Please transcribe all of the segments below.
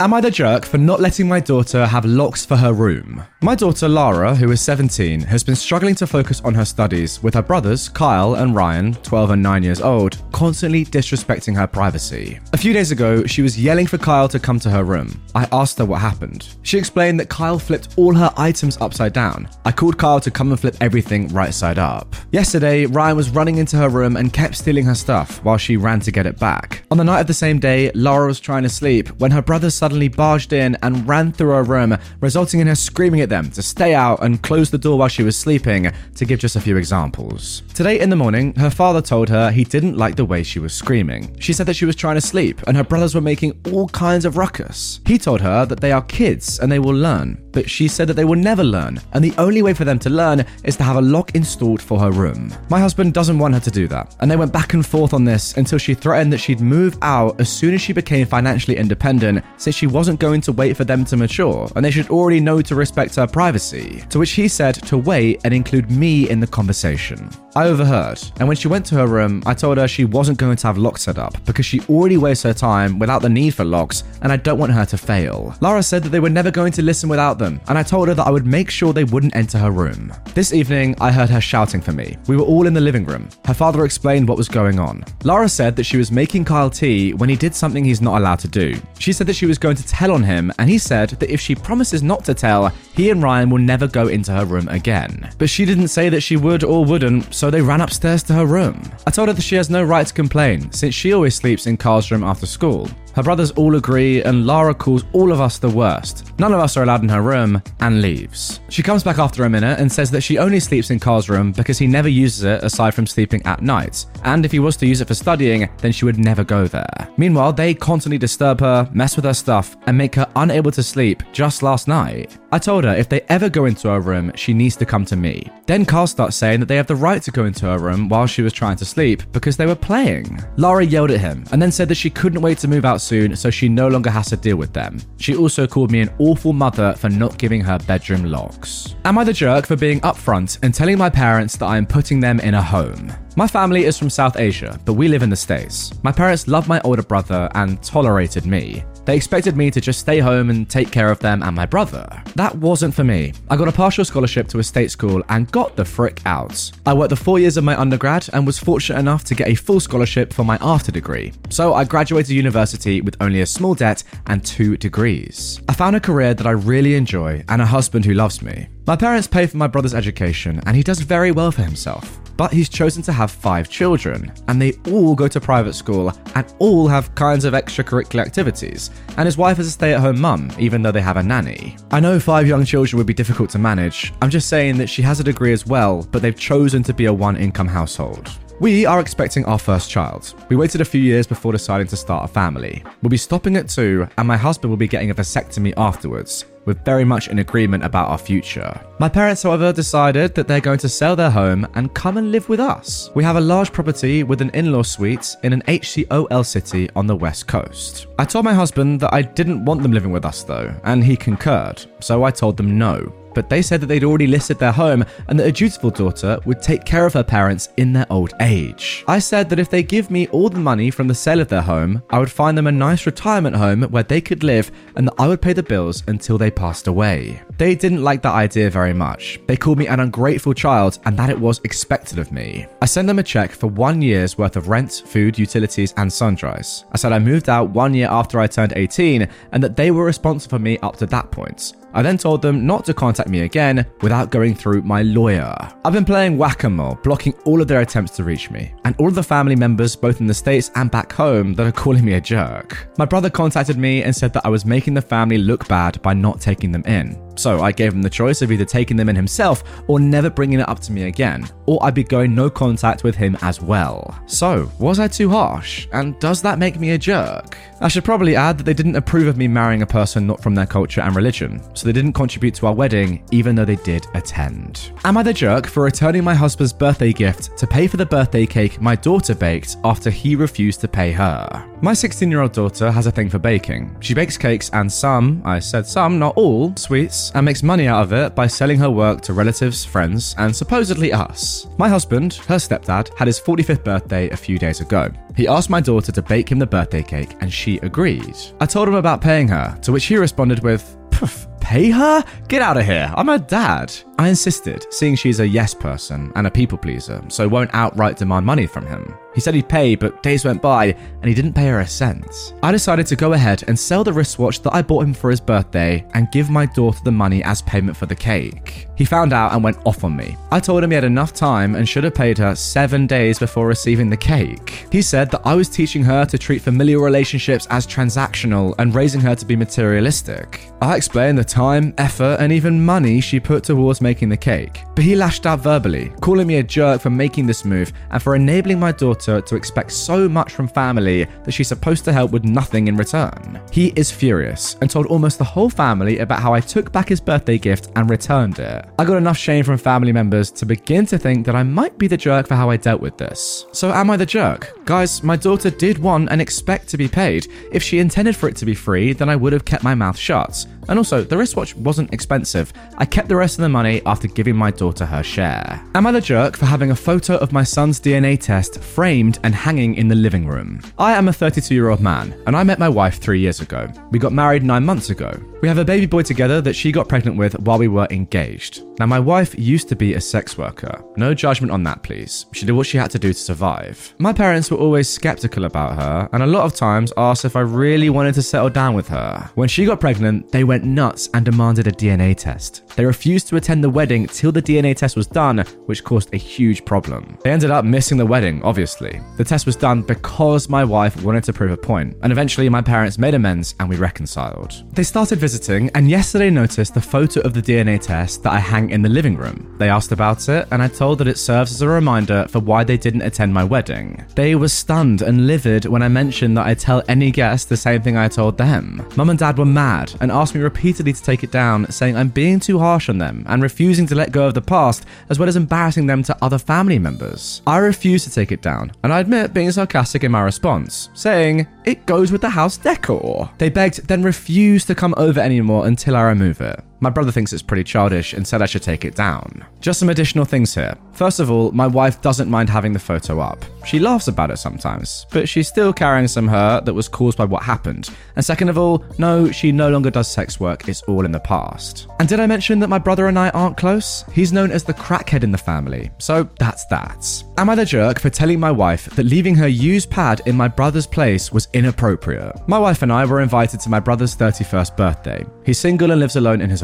Am I the jerk for not letting my daughter have locks for her room? My daughter Lara, who is 17, has been struggling to focus on her studies with her brothers, Kyle and Ryan, 12 and 9 years old, constantly disrespecting her privacy. A few days ago, she was yelling for Kyle to come to her room. I asked her what happened. She explained that Kyle flipped all her items upside down. I called Kyle to come and flip everything right side up. Yesterday, Ryan was running into her room and kept stealing her stuff while she ran to get it back. On the night of the same day, Lara was trying to sleep when her brothers suddenly barged in and ran through her room, resulting in her screaming at them to stay out and close the door while she was sleeping, to give just a few examples. Today in the morning, her father told her he didn't like the way she was screaming. She said that she was trying to sleep and her brothers were making all kinds of ruckus. He told her that they are kids and they will learn, but she said that they will never learn, and the only way for them to learn is to have a lock installed for her room. My husband doesn't want her to do that, and they went back and forth on this until she threatened that she'd move out as soon as she became financially independent, since she wasn't going to wait for them to mature, and they should already know to respect her privacy. To which he said to wait and include me in the conversation. I overheard, and when she went to her room, I told her she wasn't going to have locks set up because she already wastes her time without the need for locks, and I don't want her to fail. Lara said that they were never going to listen without them, and I told her that I would make sure they wouldn't enter her room. This evening, I heard her shouting for me. We were all in the living room. Her father explained what was going on. Lara said that she was making Kyle tea when he did something he's not allowed to do. She said that she was going to tell on him, and he said that if she promises not to tell, he and Ryan will never go into her room again. But she didn't say that she would or wouldn't, so they ran upstairs to her room. I told her that she has no right to complain, since she always sleeps in Carl's room after school. Her brothers all agree, and Lara calls all of us the worst. None of us are allowed in her room and leaves. She comes back after a minute and says that she only sleeps in Carl's room because he never uses it aside from sleeping at night, and if he was to use it for studying, then she would never go there. Meanwhile, they constantly disturb her, mess with her stuff, and make her unable to sleep just last night. I told her if they ever go into her room, she needs to come to me. Then Carl starts saying that they have the right to go into her room while she was trying to sleep because they were playing. Lara yelled at him and then said that she couldn't wait to move out soon so she no longer has to deal with them. She also called me an awful mother for not giving her bedroom locks. Am I the jerk for being upfront and telling my parents that I am putting them in a home? My family is from South Asia, but we live in the States. My parents love my older brother and tolerated me. They expected me to just stay home and take care of them and my brother. That wasn't for me. I got a partial scholarship to a state school and got the frick out. I worked the four years of my undergrad and was fortunate enough to get a full scholarship for my after degree. So I graduated university with only a small debt and two degrees. I found a career that I really enjoy and a husband who loves me. My parents pay for my brother's education and he does very well for himself but he's chosen to have five children, and they all go to private school and all have kinds of extracurricular activities. And his wife is a stay at home mum, even though they have a nanny. I know five young children would be difficult to manage. I'm just saying that she has a degree as well, but they've chosen to be a one income household. We are expecting our first child. We waited a few years before deciding to start a family. We'll be stopping at two, and my husband will be getting a vasectomy afterwards. We're very much in agreement about our future. My parents, however, decided that they're going to sell their home and come and live with us. We have a large property with an in law suite in an HCOL city on the west coast. I told my husband that I didn't want them living with us though, and he concurred, so I told them no but they said that they'd already listed their home and that a dutiful daughter would take care of her parents in their old age. I said that if they give me all the money from the sale of their home, I would find them a nice retirement home where they could live and that I would pay the bills until they passed away. They didn't like that idea very much. They called me an ungrateful child and that it was expected of me. I sent them a check for one year's worth of rent, food, utilities, and sundries. I said I moved out one year after I turned 18 and that they were responsible for me up to that point. I then told them not to contact me again without going through my lawyer. I've been playing whack a mole, blocking all of their attempts to reach me, and all of the family members, both in the States and back home, that are calling me a jerk. My brother contacted me and said that I was making the family look bad by not taking them in. So I gave him the choice of either taking them in himself or never bringing it up to me again, or I'd be going no contact with him as well. So, was I too harsh? And does that make me a jerk? I should probably add that they didn't approve of me marrying a person not from their culture and religion, so they didn't contribute to our wedding, even though they did attend. Am I the jerk for returning my husband's birthday gift to pay for the birthday cake my daughter baked after he refused to pay her? My 16 year old daughter has a thing for baking. She bakes cakes and some, I said some, not all, sweets, and makes money out of it by selling her work to relatives, friends, and supposedly us. My husband, her stepdad, had his 45th birthday a few days ago. He asked my daughter to bake him the birthday cake, and she agreed. I told him about paying her, to which he responded with, Pff, pay her? Get out of here. I'm her dad. I insisted, seeing she's a yes person and a people pleaser, so won't outright demand money from him. He said he'd pay, but days went by and he didn't pay her a cent. I decided to go ahead and sell the wristwatch that I bought him for his birthday and give my daughter the money as payment for the cake. He found out and went off on me. I told him he had enough time and should have paid her seven days before receiving the cake. He said that I was teaching her to treat familial relationships as transactional and raising her to be materialistic. I explained the time, effort, and even money she put towards making the cake, but he lashed out verbally, calling me a jerk for making this move and for enabling my daughter to expect so much from family that she's supposed to help with nothing in return. He is furious and told almost the whole family about how I took back his birthday gift and returned it. I got enough shame from family members to begin to think that I might be the jerk for how I dealt with this. So, am I the jerk? Guys, my daughter did want and expect to be paid. If she intended for it to be free, then I would have kept my mouth shut. And also, the wristwatch wasn't expensive. I kept the rest of the money after giving my daughter her share. Am I the jerk for having a photo of my son's DNA test framed and hanging in the living room? I am a 32 year old man, and I met my wife three years ago. We got married nine months ago. We have a baby boy together that she got pregnant with while we were engaged. Now, my wife used to be a sex worker. No judgment on that, please. She did what she had to do to survive. My parents were always skeptical about her, and a lot of times asked if I really wanted to settle down with her. When she got pregnant, they went nuts and demanded a DNA test. They refused to attend the wedding till the DNA test was done, which caused a huge problem. They ended up missing the wedding, obviously. The test was done because my wife wanted to prove a point, and eventually my parents made amends and we reconciled. They started visiting, and yesterday noticed the photo of the DNA test that I hang in the living room. They asked about it, and I told that it serves as a reminder for why they didn't attend my wedding. They were stunned and livid when I mentioned that I tell any guest the same thing I told them. Mum and dad were mad and asked me repeatedly to take it down, saying I'm being too harsh on them and refusing to let go of the past, as well as embarrassing them to other family members. I refused to take it down, and I admit being sarcastic in my response, saying, It goes with the house decor. They begged, then refused to come over anymore until I remove it. My brother thinks it's pretty childish and said I should take it down. Just some additional things here. First of all, my wife doesn't mind having the photo up. She laughs about it sometimes, but she's still carrying some hurt that was caused by what happened. And second of all, no, she no longer does sex work, it's all in the past. And did I mention that my brother and I aren't close? He's known as the crackhead in the family, so that's that. Am I the jerk for telling my wife that leaving her used pad in my brother's place was inappropriate? My wife and I were invited to my brother's 31st birthday. He's single and lives alone in his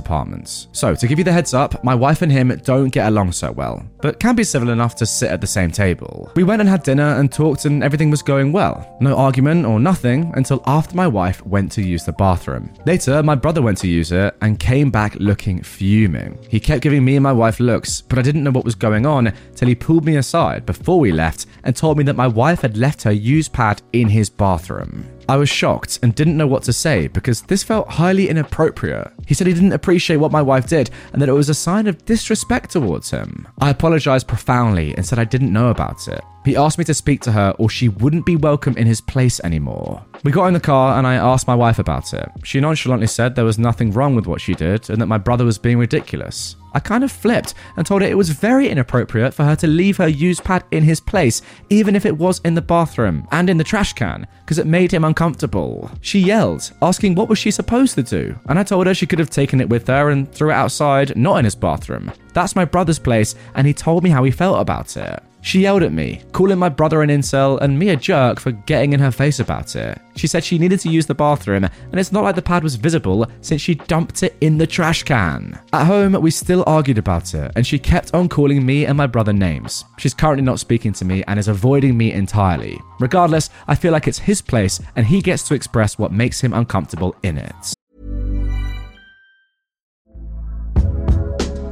So, to give you the heads up, my wife and him don't get along so well, but can be civil enough to sit at the same table. We went and had dinner and talked, and everything was going well. No argument or nothing until after my wife went to use the bathroom. Later, my brother went to use it and came back looking fuming. He kept giving me and my wife looks, but I didn't know what was going on till he pulled me aside before we left and told me that my wife had left her used pad in his bathroom. I was shocked and didn't know what to say because this felt highly inappropriate. He said he didn't appreciate what my wife did and that it was a sign of disrespect towards him. I apologized profoundly and said I didn't know about it. He asked me to speak to her or she wouldn't be welcome in his place anymore. We got in the car and I asked my wife about it. She nonchalantly said there was nothing wrong with what she did and that my brother was being ridiculous. I kind of flipped and told her it was very inappropriate for her to leave her used pad in his place, even if it was in the bathroom and in the trash can, because it made him uncomfortable. She yelled, asking what was she supposed to do, and I told her she could have taken it with her and threw it outside, not in his bathroom. That's my brother's place, and he told me how he felt about it. She yelled at me, calling my brother an incel and me a jerk for getting in her face about it. She said she needed to use the bathroom, and it's not like the pad was visible since she dumped it in the trash can. At home, we still argued about it, and she kept on calling me and my brother names. She's currently not speaking to me and is avoiding me entirely. Regardless, I feel like it's his place, and he gets to express what makes him uncomfortable in it.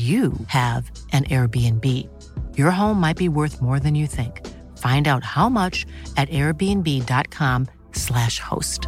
you have an Airbnb. Your home might be worth more than you think. Find out how much at airbnb.com/slash host.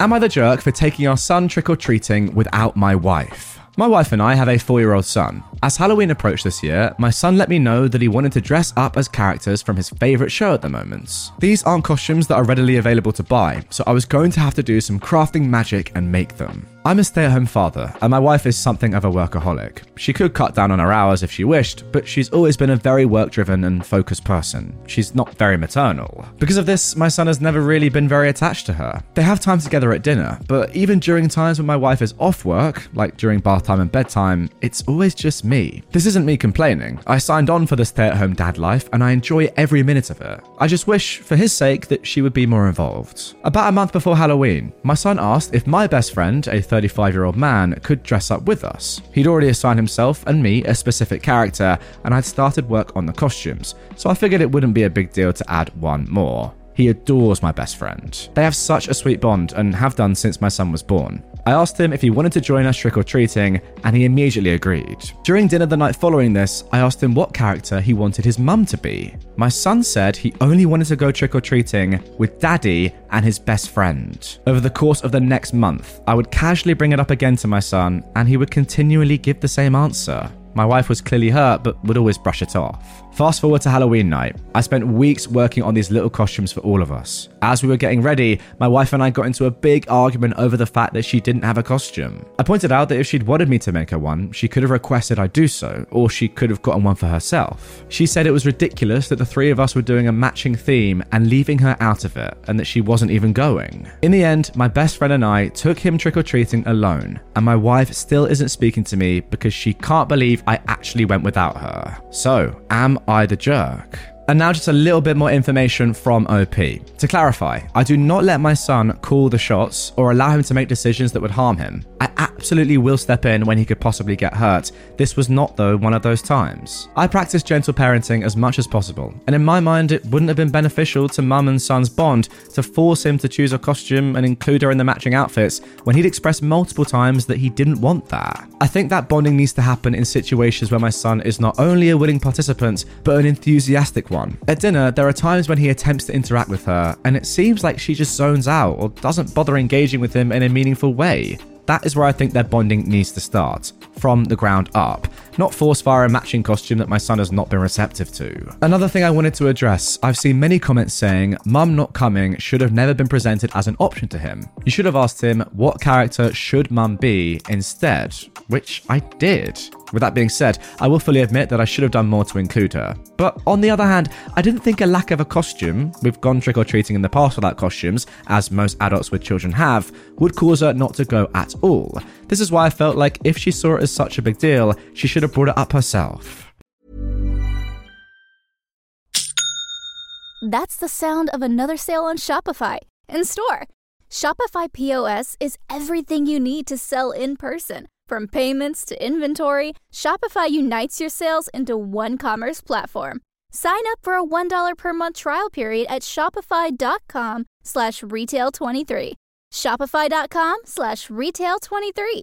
Am I the jerk for taking our son trick or treating without my wife? My wife and I have a four year old son. As Halloween approached this year, my son let me know that he wanted to dress up as characters from his favourite show at the moment. These aren't costumes that are readily available to buy, so I was going to have to do some crafting magic and make them. I'm a stay at home father, and my wife is something of a workaholic. She could cut down on her hours if she wished, but she's always been a very work driven and focused person. She's not very maternal. Because of this, my son has never really been very attached to her. They have time together at dinner, but even during times when my wife is off work, like during bath time and bedtime, it's always just me. This isn't me complaining. I signed on for the stay at home dad life, and I enjoy every minute of it. I just wish, for his sake, that she would be more involved. About a month before Halloween, my son asked if my best friend, a 35 year old man, could dress up with us. He'd already assigned himself and me a specific character, and I'd started work on the costumes, so I figured it wouldn't be a big deal to add one more. He adores my best friend. They have such a sweet bond and have done since my son was born. I asked him if he wanted to join us trick or treating, and he immediately agreed. During dinner the night following this, I asked him what character he wanted his mum to be. My son said he only wanted to go trick or treating with daddy and his best friend. Over the course of the next month, I would casually bring it up again to my son, and he would continually give the same answer. My wife was clearly hurt, but would always brush it off. Fast forward to Halloween night. I spent weeks working on these little costumes for all of us. As we were getting ready, my wife and I got into a big argument over the fact that she didn't have a costume. I pointed out that if she'd wanted me to make her one, she could have requested I do so, or she could have gotten one for herself. She said it was ridiculous that the three of us were doing a matching theme and leaving her out of it, and that she wasn't even going. In the end, my best friend and I took him trick or treating alone, and my wife still isn't speaking to me because she can't believe I actually went without her. So, am I the jerk? And now, just a little bit more information from OP. To clarify, I do not let my son call the shots or allow him to make decisions that would harm him. I absolutely will step in when he could possibly get hurt. This was not, though, one of those times. I practice gentle parenting as much as possible, and in my mind, it wouldn't have been beneficial to mum and son's bond to force him to choose a costume and include her in the matching outfits when he'd expressed multiple times that he didn't want that. I think that bonding needs to happen in situations where my son is not only a willing participant, but an enthusiastic one. At dinner, there are times when he attempts to interact with her, and it seems like she just zones out or doesn't bother engaging with him in a meaningful way. That is where I think their bonding needs to start, from the ground up, not force via a matching costume that my son has not been receptive to. Another thing I wanted to address I've seen many comments saying mum not coming should have never been presented as an option to him. You should have asked him what character should mum be instead, which I did. With that being said, I will fully admit that I should have done more to include her. But on the other hand, I didn't think a lack of a costume, we've gone trick or treating in the past without costumes, as most adults with children have, would cause her not to go at all. This is why I felt like if she saw it as such a big deal, she should have brought it up herself. That's the sound of another sale on Shopify in store. Shopify POS is everything you need to sell in person from payments to inventory, Shopify unites your sales into one commerce platform. Sign up for a $1 per month trial period at shopify.com slash retail23. Shopify.com slash retail23.